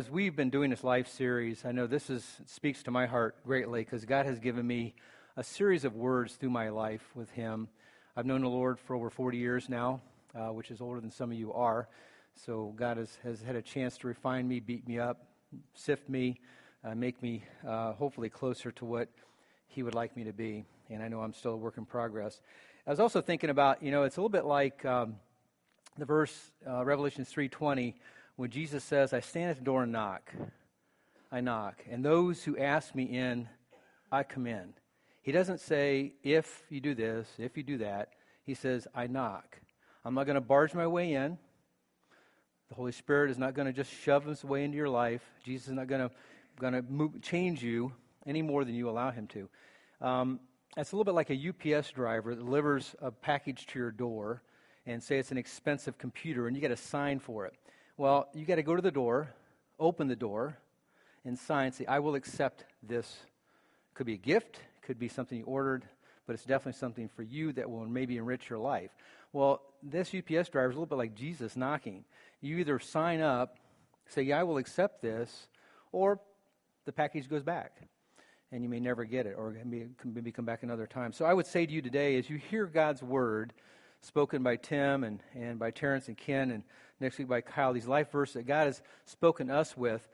As we've been doing this life series, I know this is, speaks to my heart greatly because God has given me a series of words through my life with Him. I've known the Lord for over 40 years now, uh, which is older than some of you are. So God has, has had a chance to refine me, beat me up, sift me, uh, make me uh, hopefully closer to what He would like me to be. And I know I'm still a work in progress. I was also thinking about, you know, it's a little bit like um, the verse uh, Revelation 3:20 when Jesus says, I stand at the door and knock. I knock. And those who ask me in, I come in. He doesn't say, if you do this, if you do that. He says, I knock. I'm not going to barge my way in. The Holy Spirit is not going to just shove his way into your life. Jesus is not going to, going to change you any more than you allow him to. Um, it's a little bit like a UPS driver that delivers a package to your door and say it's an expensive computer and you get a sign for it. Well, you got to go to the door, open the door, and sign. Say, I will accept this. Could be a gift, could be something you ordered, but it's definitely something for you that will maybe enrich your life. Well, this UPS driver is a little bit like Jesus knocking. You either sign up, say, Yeah, I will accept this, or the package goes back and you may never get it or maybe come back another time. So I would say to you today, as you hear God's word spoken by Tim and, and by Terrence and Ken and next week by Kyle, these life verses that God has spoken us with,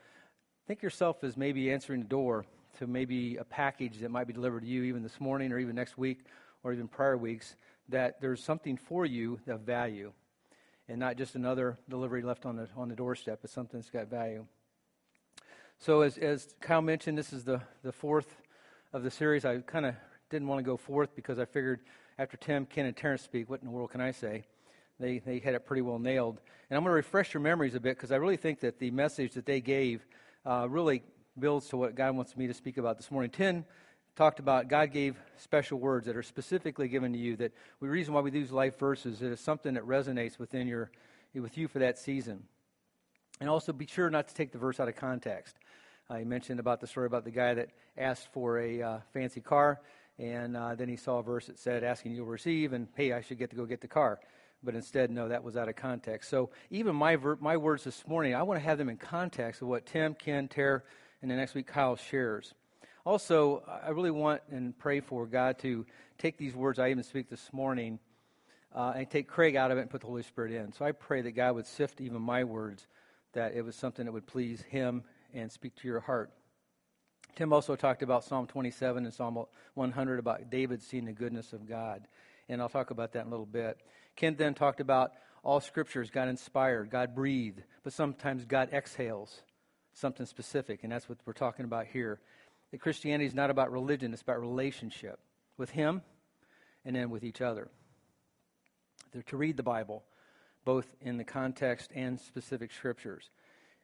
think yourself as maybe answering the door to maybe a package that might be delivered to you even this morning or even next week or even prior weeks, that there's something for you of value and not just another delivery left on the, on the doorstep, but something that's got value. So, as, as Kyle mentioned, this is the, the fourth of the series. I kind of didn't want to go fourth because I figured after Tim, Ken, and Terrence speak, what in the world can I say? They, they had it pretty well nailed. And I'm going to refresh your memories a bit because I really think that the message that they gave uh, really builds to what God wants me to speak about this morning. Tim talked about God gave special words that are specifically given to you. That the reason why we use life verses is something that resonates within your, with you for that season. And also be sure not to take the verse out of context. Uh, mentioned about the story about the guy that asked for a uh, fancy car, and uh, then he saw a verse that said, asking you'll receive, and hey, I should get to go get the car but instead, no, that was out of context. So even my, ver- my words this morning, I want to have them in context of what Tim, Ken, Tara, and the next week Kyle shares. Also, I really want and pray for God to take these words I even speak this morning uh, and take Craig out of it and put the Holy Spirit in. So I pray that God would sift even my words, that it was something that would please Him and speak to your heart. Tim also talked about Psalm 27 and Psalm 100 about David seeing the goodness of God. And I'll talk about that in a little bit. Ken then talked about all scriptures God inspired, God breathed, but sometimes God exhales something specific, and that's what we're talking about here. That Christianity is not about religion, it's about relationship with Him and then with each other. They're to read the Bible, both in the context and specific scriptures.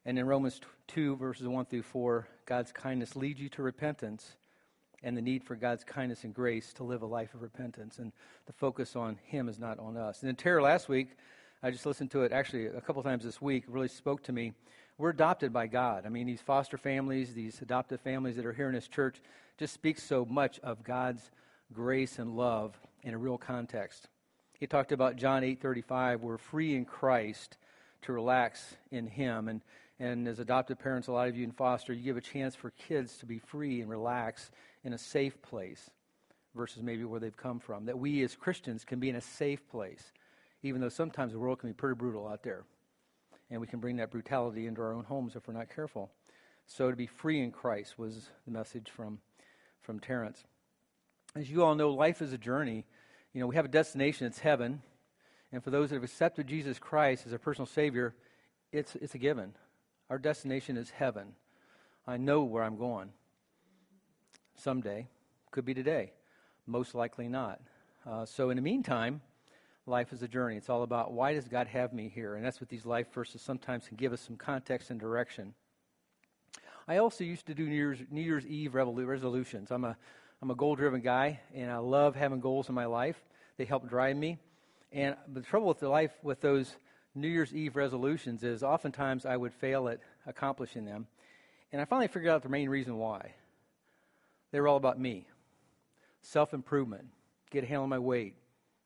And in Romans 2, verses 1 through 4, God's kindness leads you to repentance and the need for God's kindness and grace to live a life of repentance. And the focus on Him is not on us. And then Tara last week, I just listened to it actually a couple times this week, really spoke to me. We're adopted by God. I mean, these foster families, these adoptive families that are here in this church, just speaks so much of God's grace and love in a real context. He talked about John 8:35, we're free in Christ to relax in Him. And, and as adopted parents, a lot of you in foster, you give a chance for kids to be free and relax in a safe place versus maybe where they've come from. That we as Christians can be in a safe place, even though sometimes the world can be pretty brutal out there. And we can bring that brutality into our own homes if we're not careful. So to be free in Christ was the message from, from Terrence. As you all know, life is a journey. You know, we have a destination, it's heaven. And for those that have accepted Jesus Christ as a personal Savior, it's, it's a given. Our destination is heaven. I know where I'm going someday. Could be today. Most likely not. Uh, so, in the meantime, life is a journey. It's all about why does God have me here? And that's what these life verses sometimes can give us some context and direction. I also used to do New Year's, New Year's Eve resolutions. I'm a, I'm a goal driven guy, and I love having goals in my life. They help drive me. And the trouble with the life with those New Year's Eve resolutions is oftentimes I would fail at accomplishing them. And I finally figured out the main reason why. They were all about me self improvement, get a handle on my weight,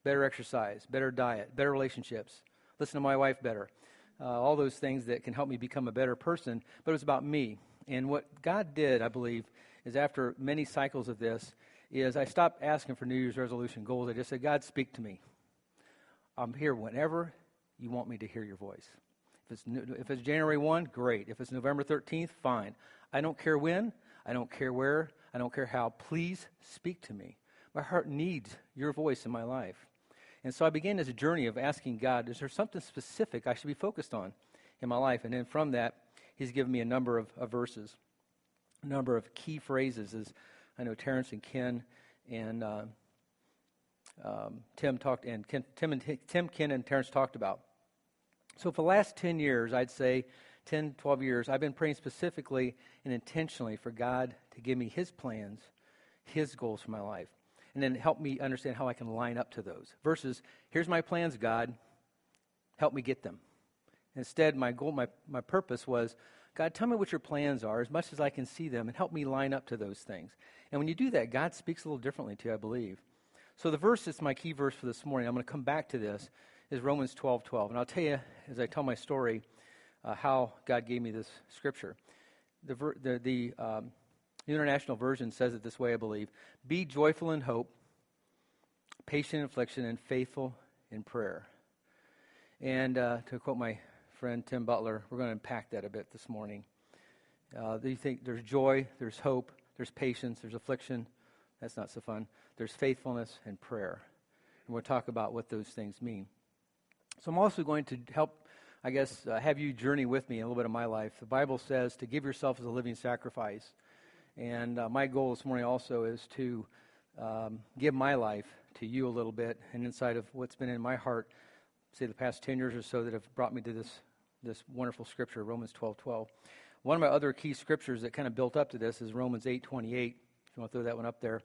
better exercise, better diet, better relationships, listen to my wife better. uh, all those things that can help me become a better person, but it was about me. And what God did, I believe, is after many cycles of this, is I stopped asking for New Year's resolution goals. I just said, God, speak to me. I'm here whenever you want me to hear your voice. If it's, if it's January 1, great. If it's November 13th, fine. I don't care when, I don't care where, I don't care how. Please speak to me. My heart needs your voice in my life. And so I began this journey of asking God, is there something specific I should be focused on in my life? And then from that, He's given me a number of, of verses, a number of key phrases, as I know Terrence and Ken and uh, um, Tim talked, and Ken, Tim, and, Tim, Ken, and Terrence talked about. So for the last 10 years, I'd say 10, 12 years, I've been praying specifically and intentionally for God to give me His plans, His goals for my life, and then help me understand how I can line up to those. Versus, here's my plans, God, help me get them. Instead, my goal, my, my purpose was, God, tell me what your plans are as much as I can see them and help me line up to those things. And when you do that, God speaks a little differently to you, I believe. So the verse that's my key verse for this morning, I'm going to come back to this, is Romans 12 12. And I'll tell you, as I tell my story, uh, how God gave me this scripture. The, ver- the, the um, International Version says it this way, I believe Be joyful in hope, patient in affliction, and faithful in prayer. And uh, to quote my friend Tim Butler, we're going to unpack that a bit this morning. Uh, you think there's joy, there's hope, there's patience, there's affliction. That's not so fun. There's faithfulness and prayer. And we'll talk about what those things mean. So I'm also going to help, I guess, uh, have you journey with me a little bit of my life. The Bible says to give yourself as a living sacrifice. And uh, my goal this morning also is to um, give my life to you a little bit and inside of what's been in my heart, say the past 10 years or so that have brought me to this, this wonderful scripture, Romans 12 12. One of my other key scriptures that kind of built up to this is Romans 8 28. If you want to throw that one up there.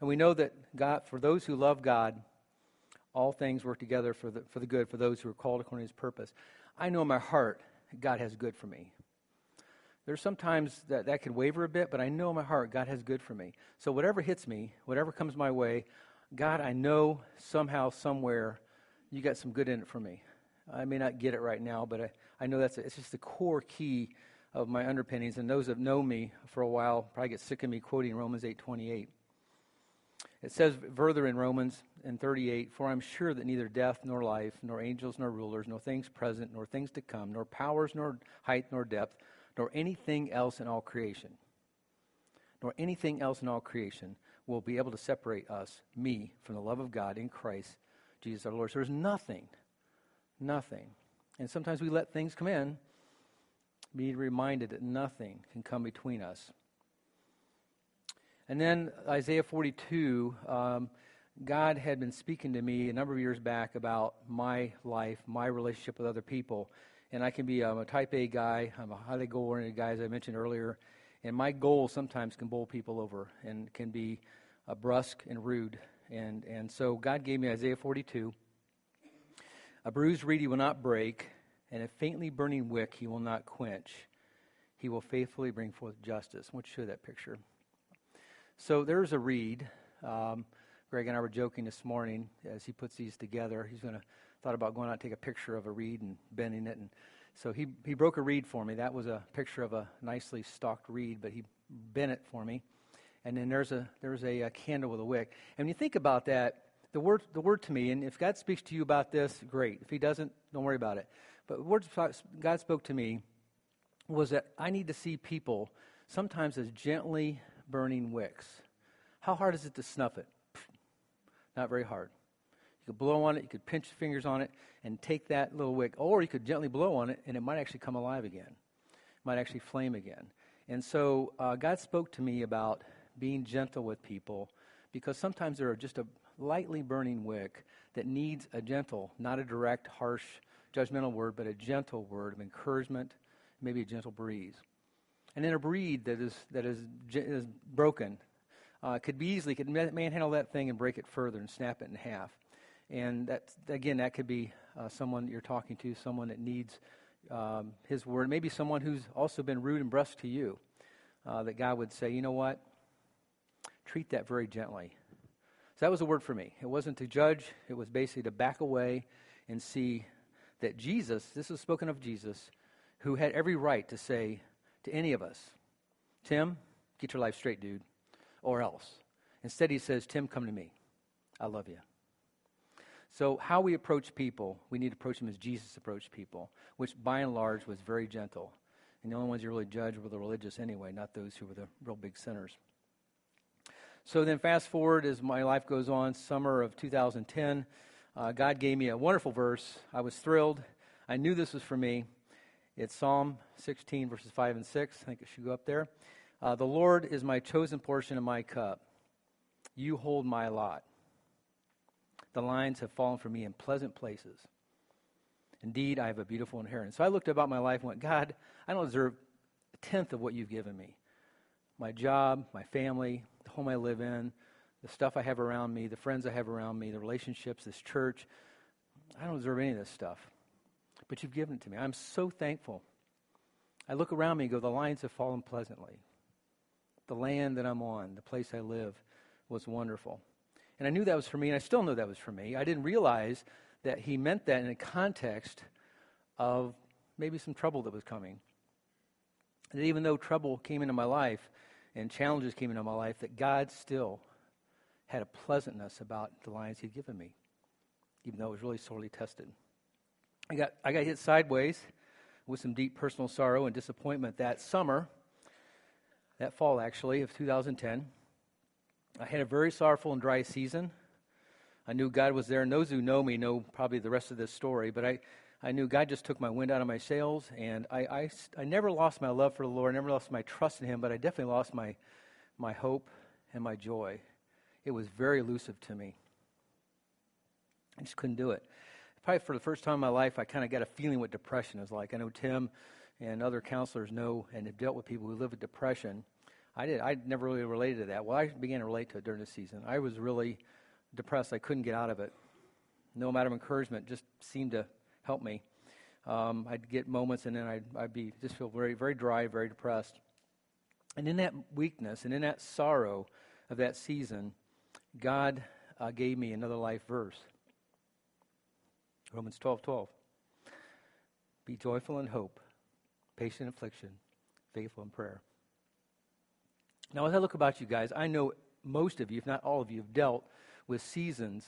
And we know that God, for those who love God, all things work together for the, for the good for those who are called according to his purpose. I know in my heart God has good for me. There's sometimes that that can waver a bit, but I know in my heart God has good for me. So whatever hits me, whatever comes my way, God, I know somehow, somewhere, you got some good in it for me. I may not get it right now, but I, I know that's a, it's just the core key of my underpinnings. And those that know me for a while probably get sick of me quoting Romans 8:28. It says further in Romans in 38, For I'm sure that neither death nor life, nor angels nor rulers, nor things present, nor things to come, nor powers, nor height, nor depth, nor anything else in all creation, nor anything else in all creation will be able to separate us, me, from the love of God in Christ Jesus our Lord. So there's nothing, nothing. And sometimes we let things come in, be reminded that nothing can come between us and then Isaiah 42, um, God had been speaking to me a number of years back about my life, my relationship with other people. And I can be I'm a type A guy, I'm a highly goal oriented guy, as I mentioned earlier. And my goals sometimes can bowl people over and can be uh, brusque and rude. And, and so God gave me Isaiah 42. A bruised reed he will not break, and a faintly burning wick he will not quench. He will faithfully bring forth justice. I want to show that picture. So there's a reed. Um, Greg and I were joking this morning as he puts these together. He's going to thought about going out and take a picture of a reed and bending it, and so he he broke a reed for me. That was a picture of a nicely stalked reed, but he bent it for me. And then there's a there's a, a candle with a wick. And when you think about that, the word the word to me, and if God speaks to you about this, great. If He doesn't, don't worry about it. But the word God spoke to me was that I need to see people sometimes as gently burning wicks. How hard is it to snuff it? Not very hard. You could blow on it, you could pinch your fingers on it and take that little wick, or you could gently blow on it and it might actually come alive again. It might actually flame again. And so uh, God spoke to me about being gentle with people because sometimes there are just a lightly burning wick that needs a gentle, not a direct, harsh, judgmental word, but a gentle word of encouragement, maybe a gentle breeze. And in a breed that is, that is, is broken, uh, could be easily, could manhandle that thing and break it further and snap it in half. And that, again, that could be uh, someone you're talking to, someone that needs um, his word. Maybe someone who's also been rude and brusque to you. Uh, that God would say, you know what? Treat that very gently. So that was a word for me. It wasn't to judge, it was basically to back away and see that Jesus, this is spoken of Jesus, who had every right to say to any of us, Tim, get your life straight, dude, or else. Instead, he says, Tim, come to me. I love you. So, how we approach people, we need to approach them as Jesus approached people, which by and large was very gentle. And the only ones you really judge were the religious anyway, not those who were the real big sinners. So then, fast forward as my life goes on, summer of 2010, uh, God gave me a wonderful verse. I was thrilled. I knew this was for me. It's Psalm 16, verses 5 and 6. I think it should go up there. Uh, the Lord is my chosen portion of my cup. You hold my lot. The lines have fallen for me in pleasant places. Indeed, I have a beautiful inheritance. So I looked about my life and went, God, I don't deserve a tenth of what you've given me. My job, my family, the home I live in, the stuff I have around me, the friends I have around me, the relationships, this church. I don't deserve any of this stuff. But you've given it to me. I'm so thankful. I look around me and go, the lines have fallen pleasantly. The land that I'm on, the place I live, was wonderful. And I knew that was for me, and I still know that was for me. I didn't realize that he meant that in a context of maybe some trouble that was coming. That even though trouble came into my life and challenges came into my life, that God still had a pleasantness about the lines he'd given me, even though it was really sorely tested. I got, I got hit sideways with some deep personal sorrow and disappointment that summer, that fall actually, of 2010. I had a very sorrowful and dry season. I knew God was there. And those who know me know probably the rest of this story, but I, I knew God just took my wind out of my sails, and I, I, I never lost my love for the Lord, I never lost my trust in Him, but I definitely lost my, my hope and my joy. It was very elusive to me. I just couldn't do it. Probably for the first time in my life, I kind of got a feeling what depression is like. I know Tim and other counselors know and have dealt with people who live with depression. I did. I never really related to that. Well, I began to relate to it during the season. I was really depressed. I couldn't get out of it. No amount of encouragement just seemed to help me. Um, I'd get moments, and then I'd, I'd be just feel very, very dry, very depressed. And in that weakness and in that sorrow of that season, God uh, gave me another life verse. Romans 12, 12. Be joyful in hope, patient in affliction, faithful in prayer. Now, as I look about you guys, I know most of you, if not all of you, have dealt with seasons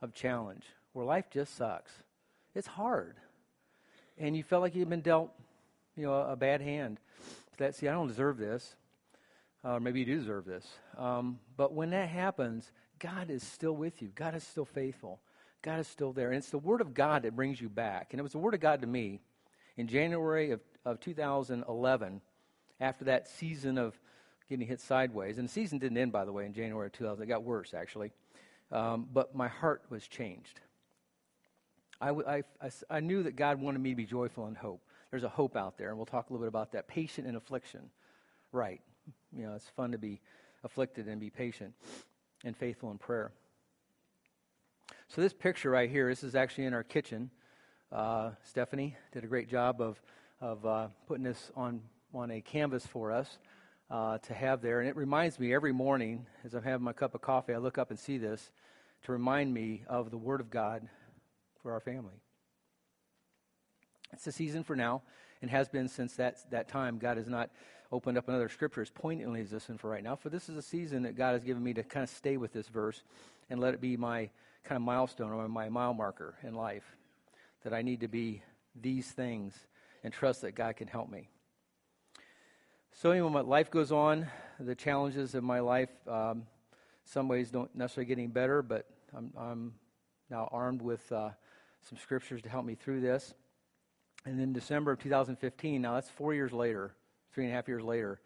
of challenge where life just sucks. It's hard. And you felt like you've been dealt, you know, a, a bad hand. That, see, I don't deserve this. Or uh, maybe you do deserve this. Um, but when that happens, God is still with you. God is still faithful. God is still there. And it's the Word of God that brings you back. And it was the Word of God to me in January of, of 2011, after that season of getting hit sideways. And the season didn't end, by the way, in January of 2000. It got worse, actually. Um, but my heart was changed. I, I, I, I knew that God wanted me to be joyful and hope. There's a hope out there, and we'll talk a little bit about that. Patient in affliction. Right. You know, it's fun to be afflicted and be patient and faithful in prayer. So, this picture right here, this is actually in our kitchen. Uh, Stephanie did a great job of, of uh, putting this on, on a canvas for us uh, to have there. And it reminds me every morning as I'm having my cup of coffee, I look up and see this to remind me of the Word of God for our family. It's the season for now and has been since that, that time. God has not opened up another scripture as poignantly as this one for right now. For this is a season that God has given me to kind of stay with this verse and let it be my kind of milestone or my mile marker in life. That I need to be these things and trust that God can help me. So, anyway, my life goes on. The challenges of my life, um, some ways, don't necessarily getting better, but I'm, I'm now armed with uh, some scriptures to help me through this. And in December of 2015, now that's four years later, three and a half years later,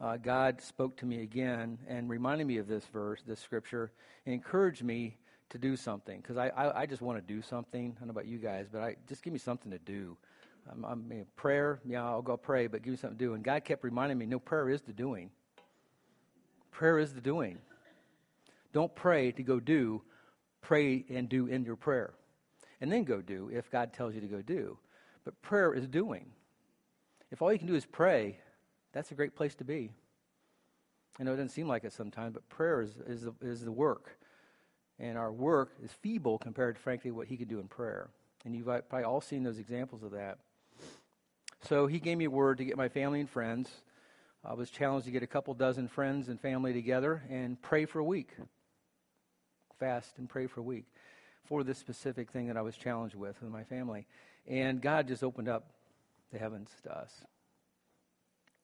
uh, God spoke to me again and reminded me of this verse, this scripture, and encouraged me to do something because I, I, I, just want to do something. I don't know about you guys, but I just give me something to do. I'm, I'm prayer, yeah, I'll go pray, but give me something to do. And God kept reminding me, no, prayer is the doing. Prayer is the doing. Don't pray to go do. Pray and do in your prayer, and then go do if God tells you to go do. But prayer is doing. If all you can do is pray, that's a great place to be. I know it doesn't seem like it sometimes, but prayer is, is, the, is the work. And our work is feeble compared to, frankly, what he can do in prayer. And you've probably all seen those examples of that. So he gave me a word to get my family and friends. I was challenged to get a couple dozen friends and family together and pray for a week. Fast and pray for a week for this specific thing that I was challenged with with my family. And God just opened up the heavens to us.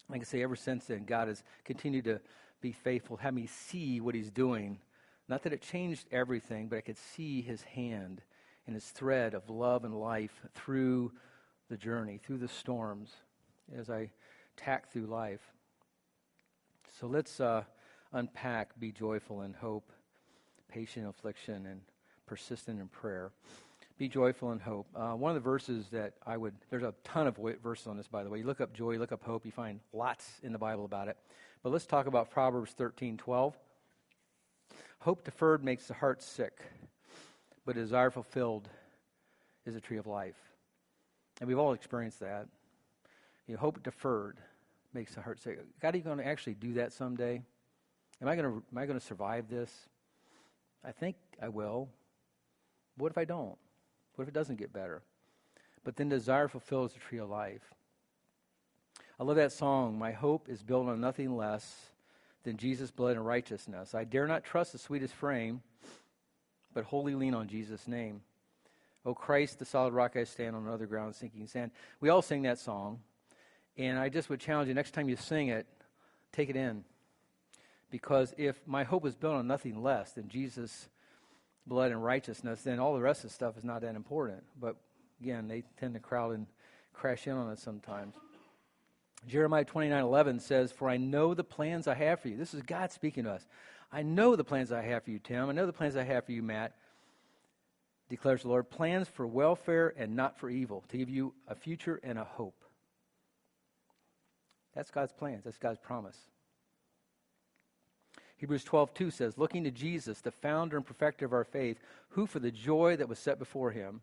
Like I say, ever since then, God has continued to be faithful, have me see what He's doing. Not that it changed everything, but I could see His hand and His thread of love and life through the journey, through the storms, as I tack through life. So let's uh, unpack be joyful in hope, patient in affliction, and persistent in prayer. Be joyful in hope. Uh, one of the verses that I would, there's a ton of verses on this, by the way. You look up joy, you look up hope, you find lots in the Bible about it. But let's talk about Proverbs 13 12. Hope deferred makes the heart sick, but desire fulfilled is a tree of life. And we've all experienced that. You know, hope deferred makes the heart sick. God, are you going to actually do that someday? Am I going to, am I going to survive this? I think I will. What if I don't? What if it doesn't get better? But then desire fulfills the tree of life. I love that song. My hope is built on nothing less than Jesus' blood and righteousness. I dare not trust the sweetest frame, but wholly lean on Jesus' name. O Christ, the solid rock I stand on other ground, sinking sand. We all sing that song. And I just would challenge you next time you sing it, take it in. Because if my hope is built on nothing less than Jesus' blood and righteousness, then all the rest of the stuff is not that important. But again, they tend to crowd and crash in on it sometimes. Jeremiah 29 11 says, For I know the plans I have for you. This is God speaking to us. I know the plans I have for you, Tim. I know the plans I have for you, Matt, declares the Lord. Plans for welfare and not for evil, to give you a future and a hope. That's God's plans. That's God's promise. Hebrews 12, 2 says, Looking to Jesus, the founder and perfecter of our faith, who for the joy that was set before him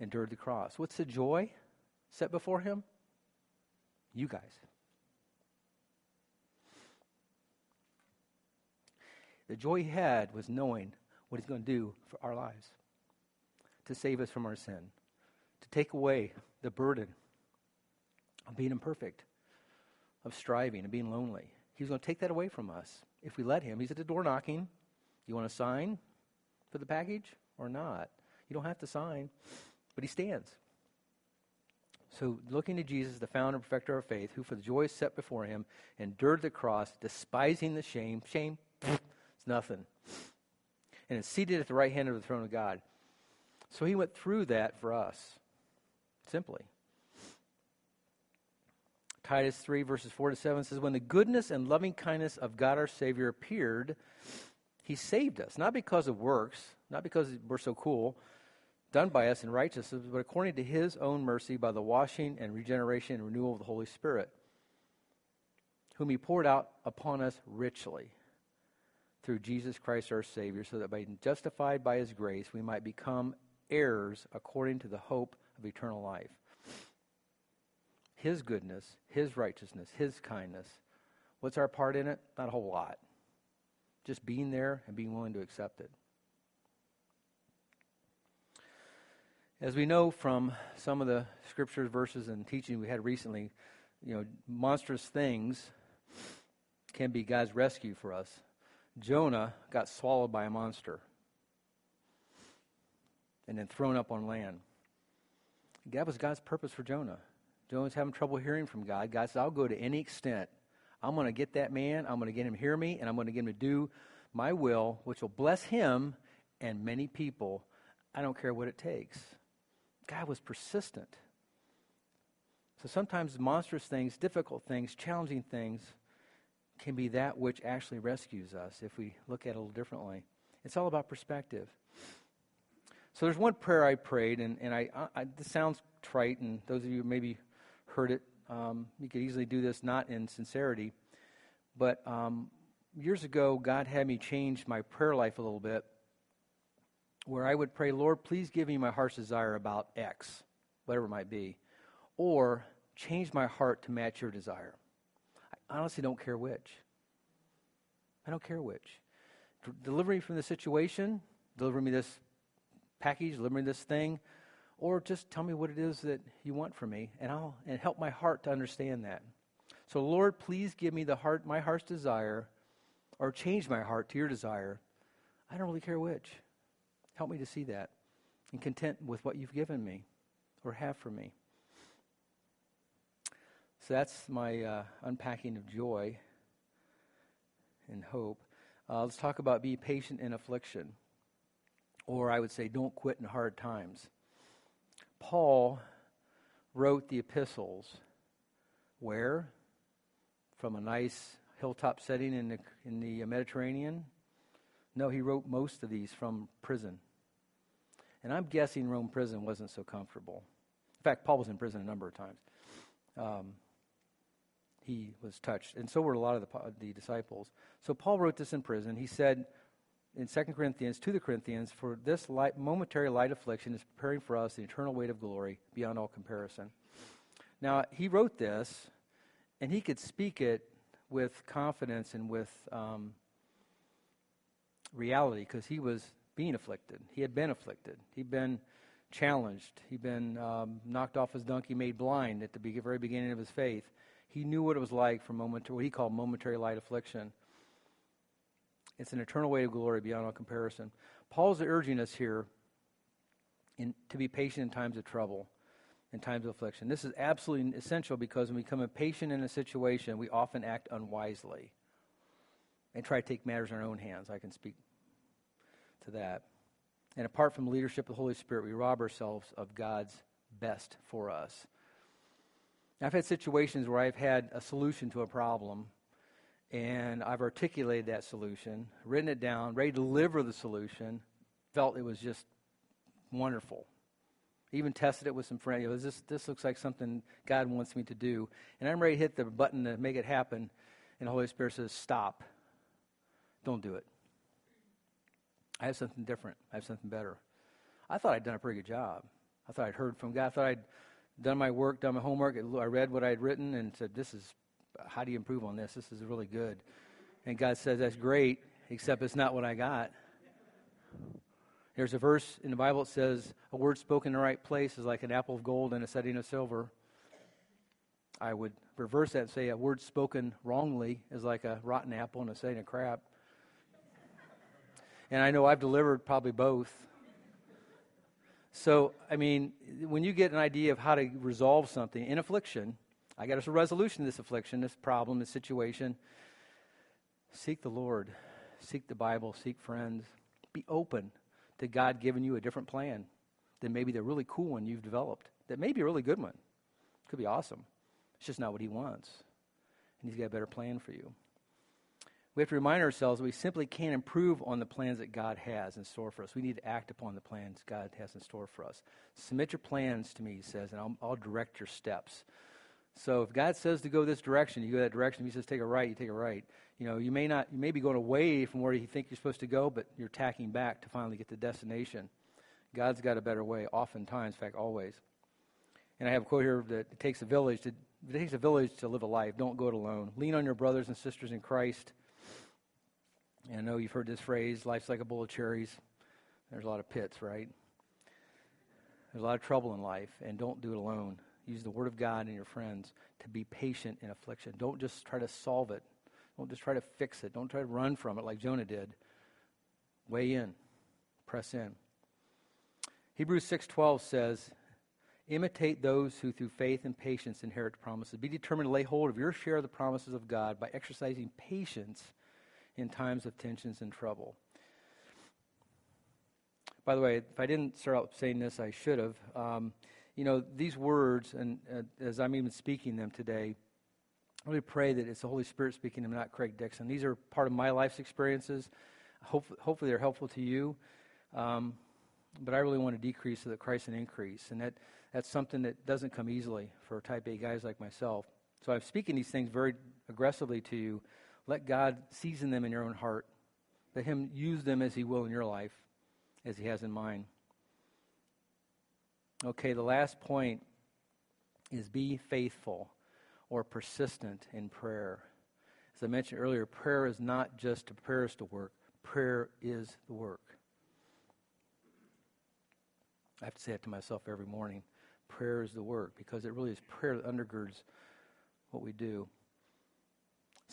endured the cross. What's the joy set before him? You guys. The joy he had was knowing what he's going to do for our lives to save us from our sin, to take away the burden of being imperfect, of striving and being lonely. He's going to take that away from us if we let him. He's at the door knocking. You want to sign for the package or not? You don't have to sign, but he stands. So, looking to Jesus, the founder and perfecter of our faith, who for the joy set before him endured the cross, despising the shame. Shame, it's nothing. And is seated at the right hand of the throne of God. So, he went through that for us, simply. Titus 3, verses 4 to 7 says, When the goodness and loving kindness of God our Savior appeared, he saved us, not because of works, not because we're so cool, done by us in righteousness, but according to his own mercy by the washing and regeneration and renewal of the Holy Spirit, whom he poured out upon us richly through Jesus Christ our Savior, so that by justified by his grace we might become heirs according to the hope of eternal life. His goodness, His righteousness, His kindness. What's our part in it? Not a whole lot. Just being there and being willing to accept it. As we know from some of the scriptures, verses, and teaching we had recently, you know, monstrous things can be God's rescue for us. Jonah got swallowed by a monster and then thrown up on land. That was God's purpose for Jonah. Jonah's having trouble hearing from God. God says, I'll go to any extent. I'm going to get that man, I'm going to get him to hear me, and I'm going to get him to do my will, which will bless him and many people. I don't care what it takes. God was persistent. So sometimes monstrous things, difficult things, challenging things can be that which actually rescues us if we look at it a little differently. It's all about perspective. So there's one prayer I prayed, and, and I, I, this sounds trite, and those of you who maybe heard it. Um, you could easily do this not in sincerity. But um, years ago, God had me change my prayer life a little bit, where I would pray, Lord, please give me my heart's desire about X, whatever it might be, or change my heart to match your desire. I honestly don't care which. I don't care which. Deliver me from the situation, deliver me this package, deliver me this thing, or just tell me what it is that you want from me, and I'll and help my heart to understand that. So, Lord, please give me the heart, my heart's desire, or change my heart to your desire. I don't really care which. Help me to see that and content with what you've given me or have for me. So that's my uh, unpacking of joy and hope. Uh, let's talk about be patient in affliction. Or I would say, don't quit in hard times. Paul wrote the epistles where? From a nice hilltop setting in the, in the Mediterranean? No, he wrote most of these from prison. And I'm guessing Rome prison wasn't so comfortable. In fact, Paul was in prison a number of times. Um, he was touched, and so were a lot of the, the disciples. So Paul wrote this in prison. He said in 2 Corinthians to the Corinthians, For this light, momentary light affliction is preparing for us the eternal weight of glory beyond all comparison. Now, he wrote this, and he could speak it with confidence and with um, reality because he was being afflicted. He had been afflicted. He'd been challenged. He'd been um, knocked off his donkey, made blind at the very beginning of his faith. He knew what it was like for moment, what he called momentary light affliction. It's an eternal way of glory beyond all comparison. Paul's urging us here in, to be patient in times of trouble, in times of affliction. This is absolutely essential because when we become impatient in a situation, we often act unwisely and try to take matters in our own hands. I can speak to that. And apart from leadership of the Holy Spirit, we rob ourselves of God's best for us. I've had situations where I've had a solution to a problem and I've articulated that solution, written it down, ready to deliver the solution, felt it was just wonderful. Even tested it with some friends. You know, this, this looks like something God wants me to do. And I'm ready to hit the button to make it happen. And the Holy Spirit says, Stop. Don't do it. I have something different. I have something better. I thought I'd done a pretty good job. I thought I'd heard from God. I thought I'd done my work, done my homework. I read what I'd written and said, This is how do you improve on this? This is really good. And God says, That's great, except it's not what I got. There's a verse in the Bible that says, A word spoken in the right place is like an apple of gold in a setting of silver. I would reverse that and say, A word spoken wrongly is like a rotten apple in a setting of crap. And I know I've delivered probably both. So, I mean, when you get an idea of how to resolve something in affliction, I got a resolution to this affliction, this problem, this situation. Seek the Lord, seek the Bible, seek friends. Be open to God giving you a different plan than maybe the really cool one you've developed. That may be a really good one. Could be awesome. It's just not what He wants. And He's got a better plan for you. We have to remind ourselves that we simply can't improve on the plans that God has in store for us. We need to act upon the plans God has in store for us. Submit your plans to me, he says, and I'll, I'll direct your steps. So if God says to go this direction, you go that direction. If He says take a right, you take a right. You know, you may not, you may be going away from where you think you're supposed to go, but you're tacking back to finally get to destination. God's got a better way, oftentimes, in fact, always. And I have a quote here that it takes a village to it takes a village to live a life. Don't go it alone. Lean on your brothers and sisters in Christ. And I know you've heard this phrase, life's like a bowl of cherries. There's a lot of pits, right? There's a lot of trouble in life, and don't do it alone. Use the Word of God and your friends to be patient in affliction. Don't just try to solve it. Don't just try to fix it. Don't try to run from it like Jonah did. Weigh in. Press in. Hebrews 6:12 says, "Imitate those who through faith and patience inherit the promises. Be determined to lay hold of your share of the promises of God by exercising patience in times of tensions and trouble." By the way, if I didn't start out saying this, I should have. Um, you know, these words, and uh, as I'm even speaking them today, I really pray that it's the Holy Spirit speaking them, not Craig Dixon. These are part of my life's experiences. Hopefully, hopefully they're helpful to you. Um, but I really want to decrease so that Christ can increase. And that, that's something that doesn't come easily for type A guys like myself. So I'm speaking these things very aggressively to you. Let God season them in your own heart. Let Him use them as He will in your life, as He has in mine. Okay, the last point is be faithful or persistent in prayer. As I mentioned earlier, prayer is not just a prayer is to work, prayer is the work. I have to say it to myself every morning. Prayer is the work because it really is prayer that undergirds what we do.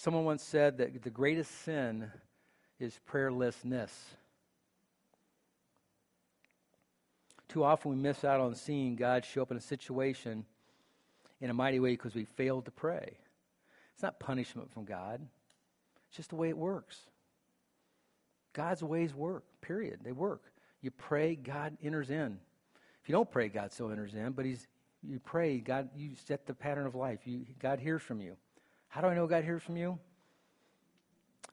Someone once said that the greatest sin is prayerlessness. Too often we miss out on seeing God show up in a situation in a mighty way because we failed to pray. It's not punishment from God, it's just the way it works. God's ways work, period. They work. You pray, God enters in. If you don't pray, God still enters in, but he's you pray, God, you set the pattern of life. You, God hears from you. How do I know God hears from you?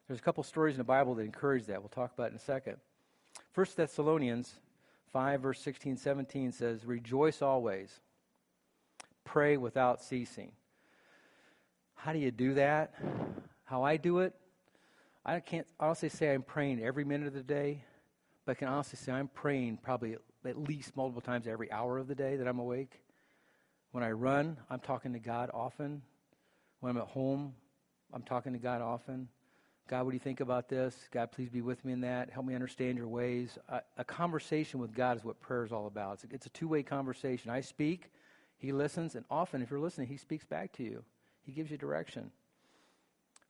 There's a couple stories in the Bible that encourage that. We'll talk about in a second. First Thessalonians 5, verse 16, 17 says, Rejoice always, pray without ceasing. How do you do that? How I do it? I can't honestly say I'm praying every minute of the day, but I can honestly say I'm praying probably at least multiple times every hour of the day that I'm awake. When I run, I'm talking to God often. When I'm at home, I'm talking to God often. God, what do you think about this? God, please be with me in that. Help me understand your ways. A, a conversation with God is what prayer is all about. It's a, it's a two way conversation. I speak, He listens, and often, if you're listening, He speaks back to you. He gives you direction.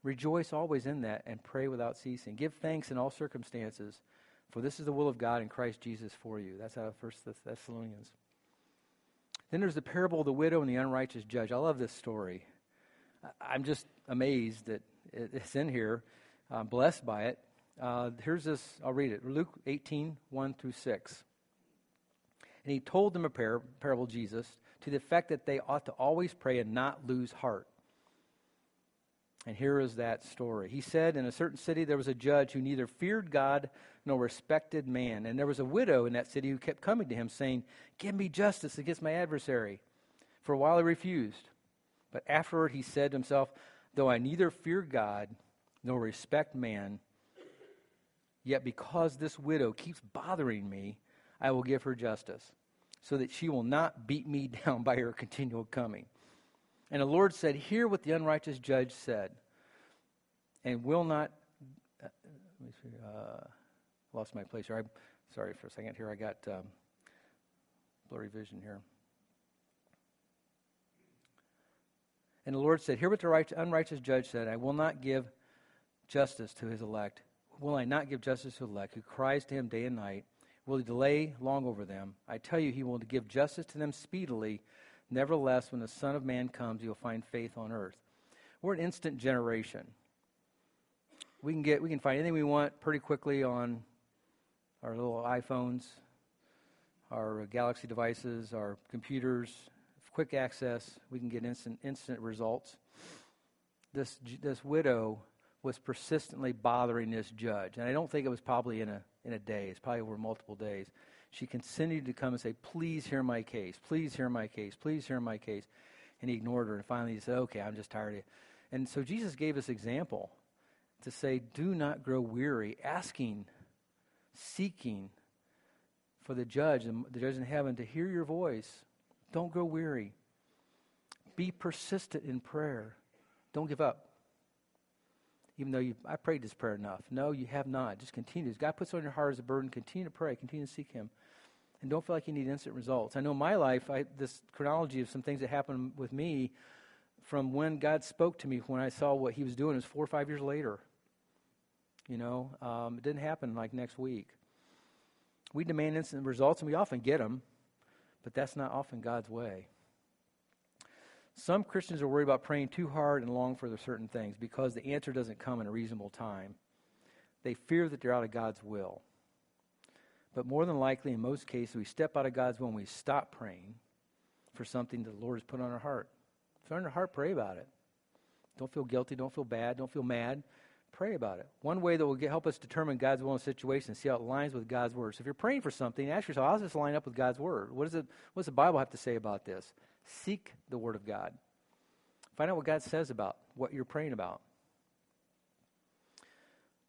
Rejoice always in that and pray without ceasing. Give thanks in all circumstances, for this is the will of God in Christ Jesus for you. That's out of 1 Thessalonians. Then there's the parable of the widow and the unrighteous judge. I love this story. I'm just amazed that it's in here. I'm blessed by it. Uh, here's this, I'll read it Luke 18, 1 through 6. And he told them a par- parable, Jesus, to the effect that they ought to always pray and not lose heart. And here is that story. He said, In a certain city there was a judge who neither feared God nor respected man. And there was a widow in that city who kept coming to him, saying, Give me justice against my adversary. For a while he refused. But afterward he said to himself, Though I neither fear God nor respect man, yet because this widow keeps bothering me, I will give her justice, so that she will not beat me down by her continual coming. And the Lord said, Hear what the unrighteous judge said, and will not. Uh, let me see, uh, lost my place here. I'm sorry for a second here. I got um, blurry vision here. And the Lord said, Hear what the right, unrighteous judge said I will not give justice to his elect. Will I not give justice to the elect who cries to him day and night? Will he delay long over them? I tell you, he will give justice to them speedily. Nevertheless, when the Son of Man comes, he will find faith on earth. We're an instant generation. We can get we can find anything we want pretty quickly on our little iPhones, our Galaxy devices, our computers, quick access. We can get instant instant results. This this widow was persistently bothering this judge, and I don't think it was probably in a in a day. It's probably over multiple days. She continued to come and say, "Please hear my case. Please hear my case. Please hear my case." And he ignored her, and finally he said, "Okay, I'm just tired of you." And so Jesus gave us example to say, "Do not grow weary, asking, seeking." For the judge, the judge in heaven, to hear your voice don't grow weary. Be persistent in prayer. Don't give up. Even though you, I prayed this prayer enough. No, you have not. Just continue. As God puts on your heart as a burden, continue to pray. Continue to seek Him. And don't feel like you need instant results. I know in my life, I, this chronology of some things that happened with me from when God spoke to me when I saw what He was doing is four or five years later. You know, um, it didn't happen like next week. We demand instant results, and we often get them. But that's not often God's way. Some Christians are worried about praying too hard and long for certain things because the answer doesn't come in a reasonable time. They fear that they're out of God's will. But more than likely, in most cases, we step out of God's will and we stop praying for something that the Lord has put on our heart. If it's on your heart, pray about it. Don't feel guilty. Don't feel bad. Don't feel mad. Pray about it. One way that will get, help us determine God's will in a situation see how it lines with God's word. So if you're praying for something, ask yourself, how does this line up with God's word? What, is it, what does the Bible have to say about this? Seek the word of God. Find out what God says about what you're praying about.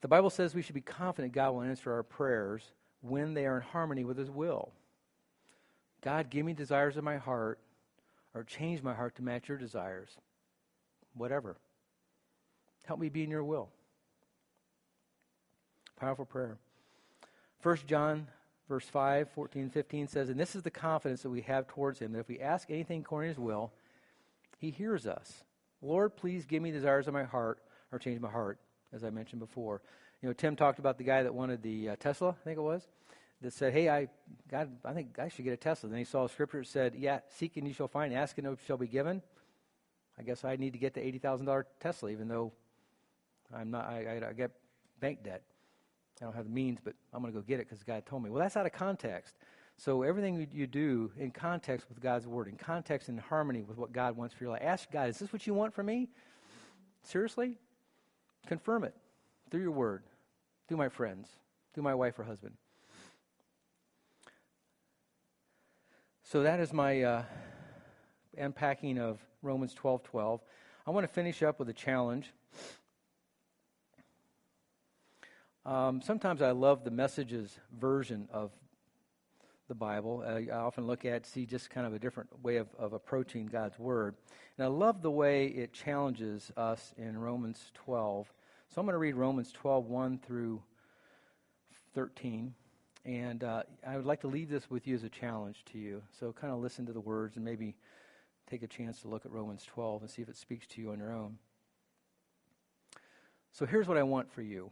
The Bible says we should be confident God will answer our prayers when they are in harmony with His will. God, give me desires of my heart, or change my heart to match your desires. Whatever. Help me be in your will. Powerful prayer. 1 John verse 5, 14, 15 says, And this is the confidence that we have towards him, that if we ask anything according to his will, he hears us. Lord, please give me desires of my heart or change my heart, as I mentioned before. You know, Tim talked about the guy that wanted the uh, Tesla, I think it was, that said, Hey, I, God, I think I should get a Tesla. Then he saw a scripture that said, Yeah, seek and you shall find, ask and it shall be given. I guess I need to get the $80,000 Tesla, even though I'm not, I, I, I get bank debt. I don't have the means, but I'm going to go get it because God told me. Well, that's out of context. So everything you do in context with God's word, in context in harmony with what God wants for your life. Ask God, is this what you want from me? Seriously? Confirm it through your word, through my friends, through my wife or husband. So that is my uh, unpacking of Romans 12 12. I want to finish up with a challenge. Um, sometimes I love the Message's version of the Bible. I often look at, see just kind of a different way of, of approaching God's Word. And I love the way it challenges us in Romans 12. So I'm going to read Romans 12, 1 through 13. And uh, I would like to leave this with you as a challenge to you. So kind of listen to the words and maybe take a chance to look at Romans 12 and see if it speaks to you on your own. So here's what I want for you.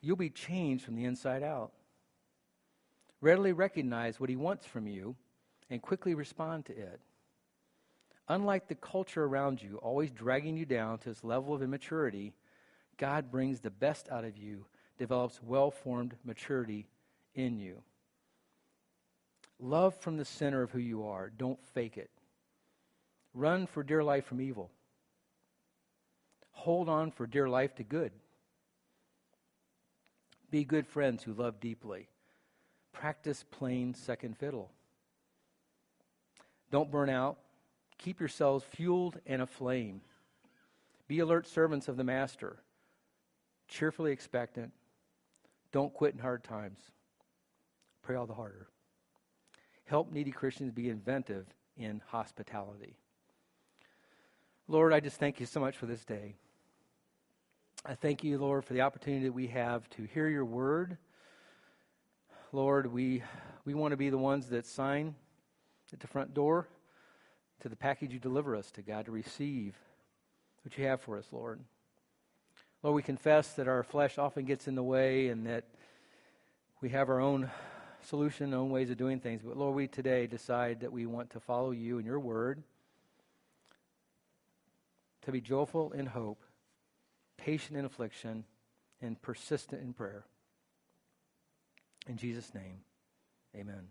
You'll be changed from the inside out. Readily recognize what He wants from you and quickly respond to it. Unlike the culture around you, always dragging you down to this level of immaturity, God brings the best out of you, develops well formed maturity in you. Love from the center of who you are. Don't fake it. Run for dear life from evil. Hold on for dear life to good. Be good friends who love deeply. Practice playing second fiddle. Don't burn out. Keep yourselves fueled and aflame. Be alert servants of the Master, cheerfully expectant. Don't quit in hard times. Pray all the harder. Help needy Christians be inventive in hospitality. Lord, I just thank you so much for this day. I thank you, Lord, for the opportunity that we have to hear your word. Lord, we, we want to be the ones that sign at the front door to the package you deliver us to, God, to receive what you have for us, Lord. Lord, we confess that our flesh often gets in the way and that we have our own solution, our own ways of doing things. But Lord, we today decide that we want to follow you and your word, to be joyful in hope patient in affliction, and persistent in prayer. In Jesus' name, amen.